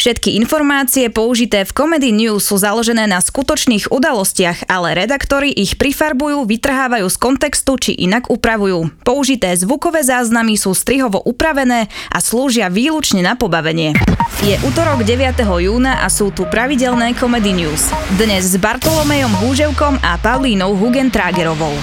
Všetky informácie použité v Comedy News sú založené na skutočných udalostiach, ale redaktori ich prifarbujú, vytrhávajú z kontextu či inak upravujú. Použité zvukové záznamy sú strihovo upravené a slúžia výlučne na pobavenie. Je útorok 9. júna a sú tu pravidelné Comedy News. Dnes s Bartolomejom Húževkom a Paulínou Hugentrágerovou.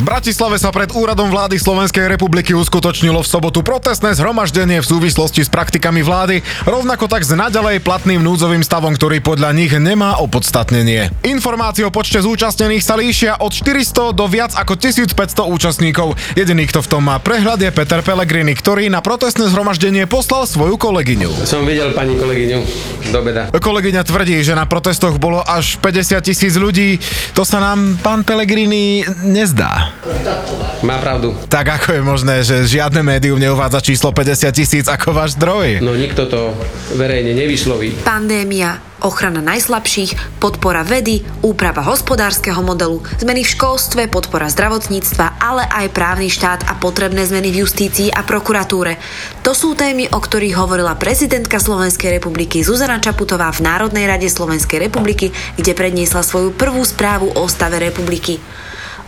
V Bratislave sa pred úradom vlády Slovenskej republiky uskutočnilo v sobotu protestné zhromaždenie v súvislosti s praktikami vlády, rovnako tak s naďalej platným núdzovým stavom, ktorý podľa nich nemá opodstatnenie. Informácie o počte zúčastnených sa líšia od 400 do viac ako 1500 účastníkov. Jediný, kto v tom má prehľad, je Peter Pellegrini, ktorý na protestné zhromaždenie poslal svoju kolegyňu. Som videl pani kolegyňu do beda. Kolegyňa tvrdí, že na protestoch bolo až 50 tisíc ľudí. To sa nám, pán Pellegrini, nezdá. Má pravdu. Tak ako je možné, že žiadne médium neuvádza číslo 50 tisíc ako váš zdroj? No nikto to verejne nevysloví. Pandémia, ochrana najslabších, podpora vedy, úprava hospodárskeho modelu, zmeny v školstve, podpora zdravotníctva, ale aj právny štát a potrebné zmeny v justícii a prokuratúre. To sú témy, o ktorých hovorila prezidentka Slovenskej republiky Zuzana Čaputová v Národnej rade Slovenskej republiky, kde predniesla svoju prvú správu o stave republiky.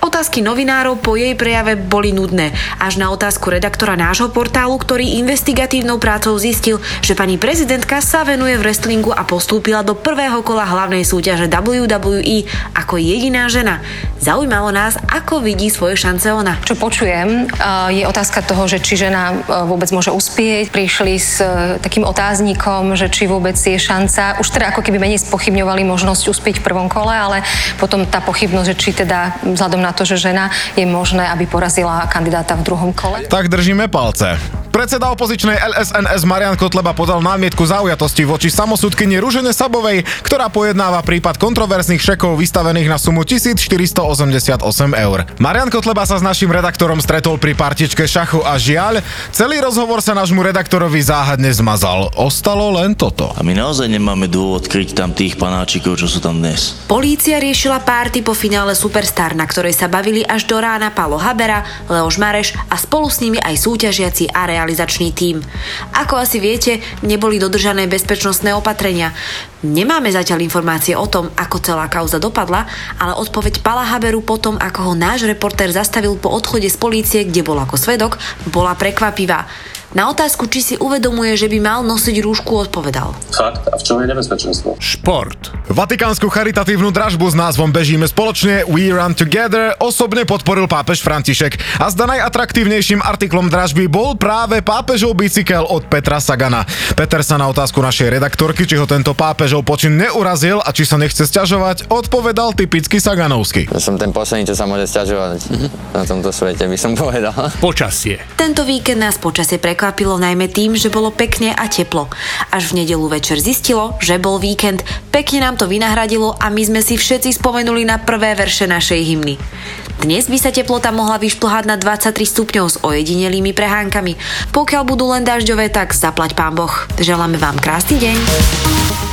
Otázky novinárov po jej prejave boli nudné, až na otázku redaktora nášho portálu, ktorý investigatívnou prácou zistil, že pani prezidentka sa venuje v wrestlingu a postúpila do prvého kola hlavnej súťaže WWE ako jediná žena. Zaujímalo nás, ako vidí svoje šance ona. Čo počujem, je otázka toho, že či žena vôbec môže uspieť. Prišli s e, takým otáznikom, že či vôbec je šanca. Už teda ako keby menej spochybňovali možnosť uspieť v prvom kole, ale potom tá pochybnosť, že či teda vzhľadom na to, že žena je možné, aby porazila kandidáta v druhom kole. Tak držíme palce. Predseda opozičnej LSNS Marian Kotleba podal námietku zaujatosti voči samosudkyni Ružene Sabovej, ktorá pojednáva prípad kontroverzných šekov vystavených na sumu 1488 eur. Marian Kotleba sa s našim redaktorom stretol pri partičke šachu a žiaľ, celý rozhovor sa nášmu redaktorovi záhadne zmazal. Ostalo len toto. A my naozaj nemáme dôvod kryť tam tých panáčikov, čo sú tam dnes. Polícia riešila párty po finále Superstar, na ktorej sa bavili až do rána Palo Habera, Leoš Mareš a spolu s nimi aj súťažiaci a realizačný tím. Ako asi viete, neboli dodržané bezpečnostné opatrenia. Nemáme zatiaľ informácie o tom, ako celá kauza dopadla, ale odpoveď Pala Haberu potom, ako ho náš reportér zastavil po odchode z polície, kde bol ako svedok, bola prekvapivá. Na otázku, či si uvedomuje, že by mal nosiť rúšku, odpovedal. Fakt? A v čom je nebezpečenstvo? Šport. Vatikánsku charitatívnu dražbu s názvom Bežíme spoločne We Run Together osobne podporil pápež František a zda najatraktívnejším artiklom dražby bol práve pápežov bicykel od Petra Sagana. Peter sa na otázku našej redaktorky, či ho tento pápežov počin neurazil a či sa nechce sťažovať, odpovedal typicky Saganovsky. Som ten posledný, čo sa môže sťažovať mm-hmm. na tomto svete, by som povedal. Počasie. Tento víkend nás počasie prekvapilo prekvapilo najmä tým, že bolo pekne a teplo. Až v nedelu večer zistilo, že bol víkend, pekne nám to vynahradilo a my sme si všetci spomenuli na prvé verše našej hymny. Dnes by sa teplota mohla vyšplhať na 23 stupňov s ojedinelými prehánkami. Pokiaľ budú len dažďové, tak zaplať pán Boh. Želáme vám krásny deň.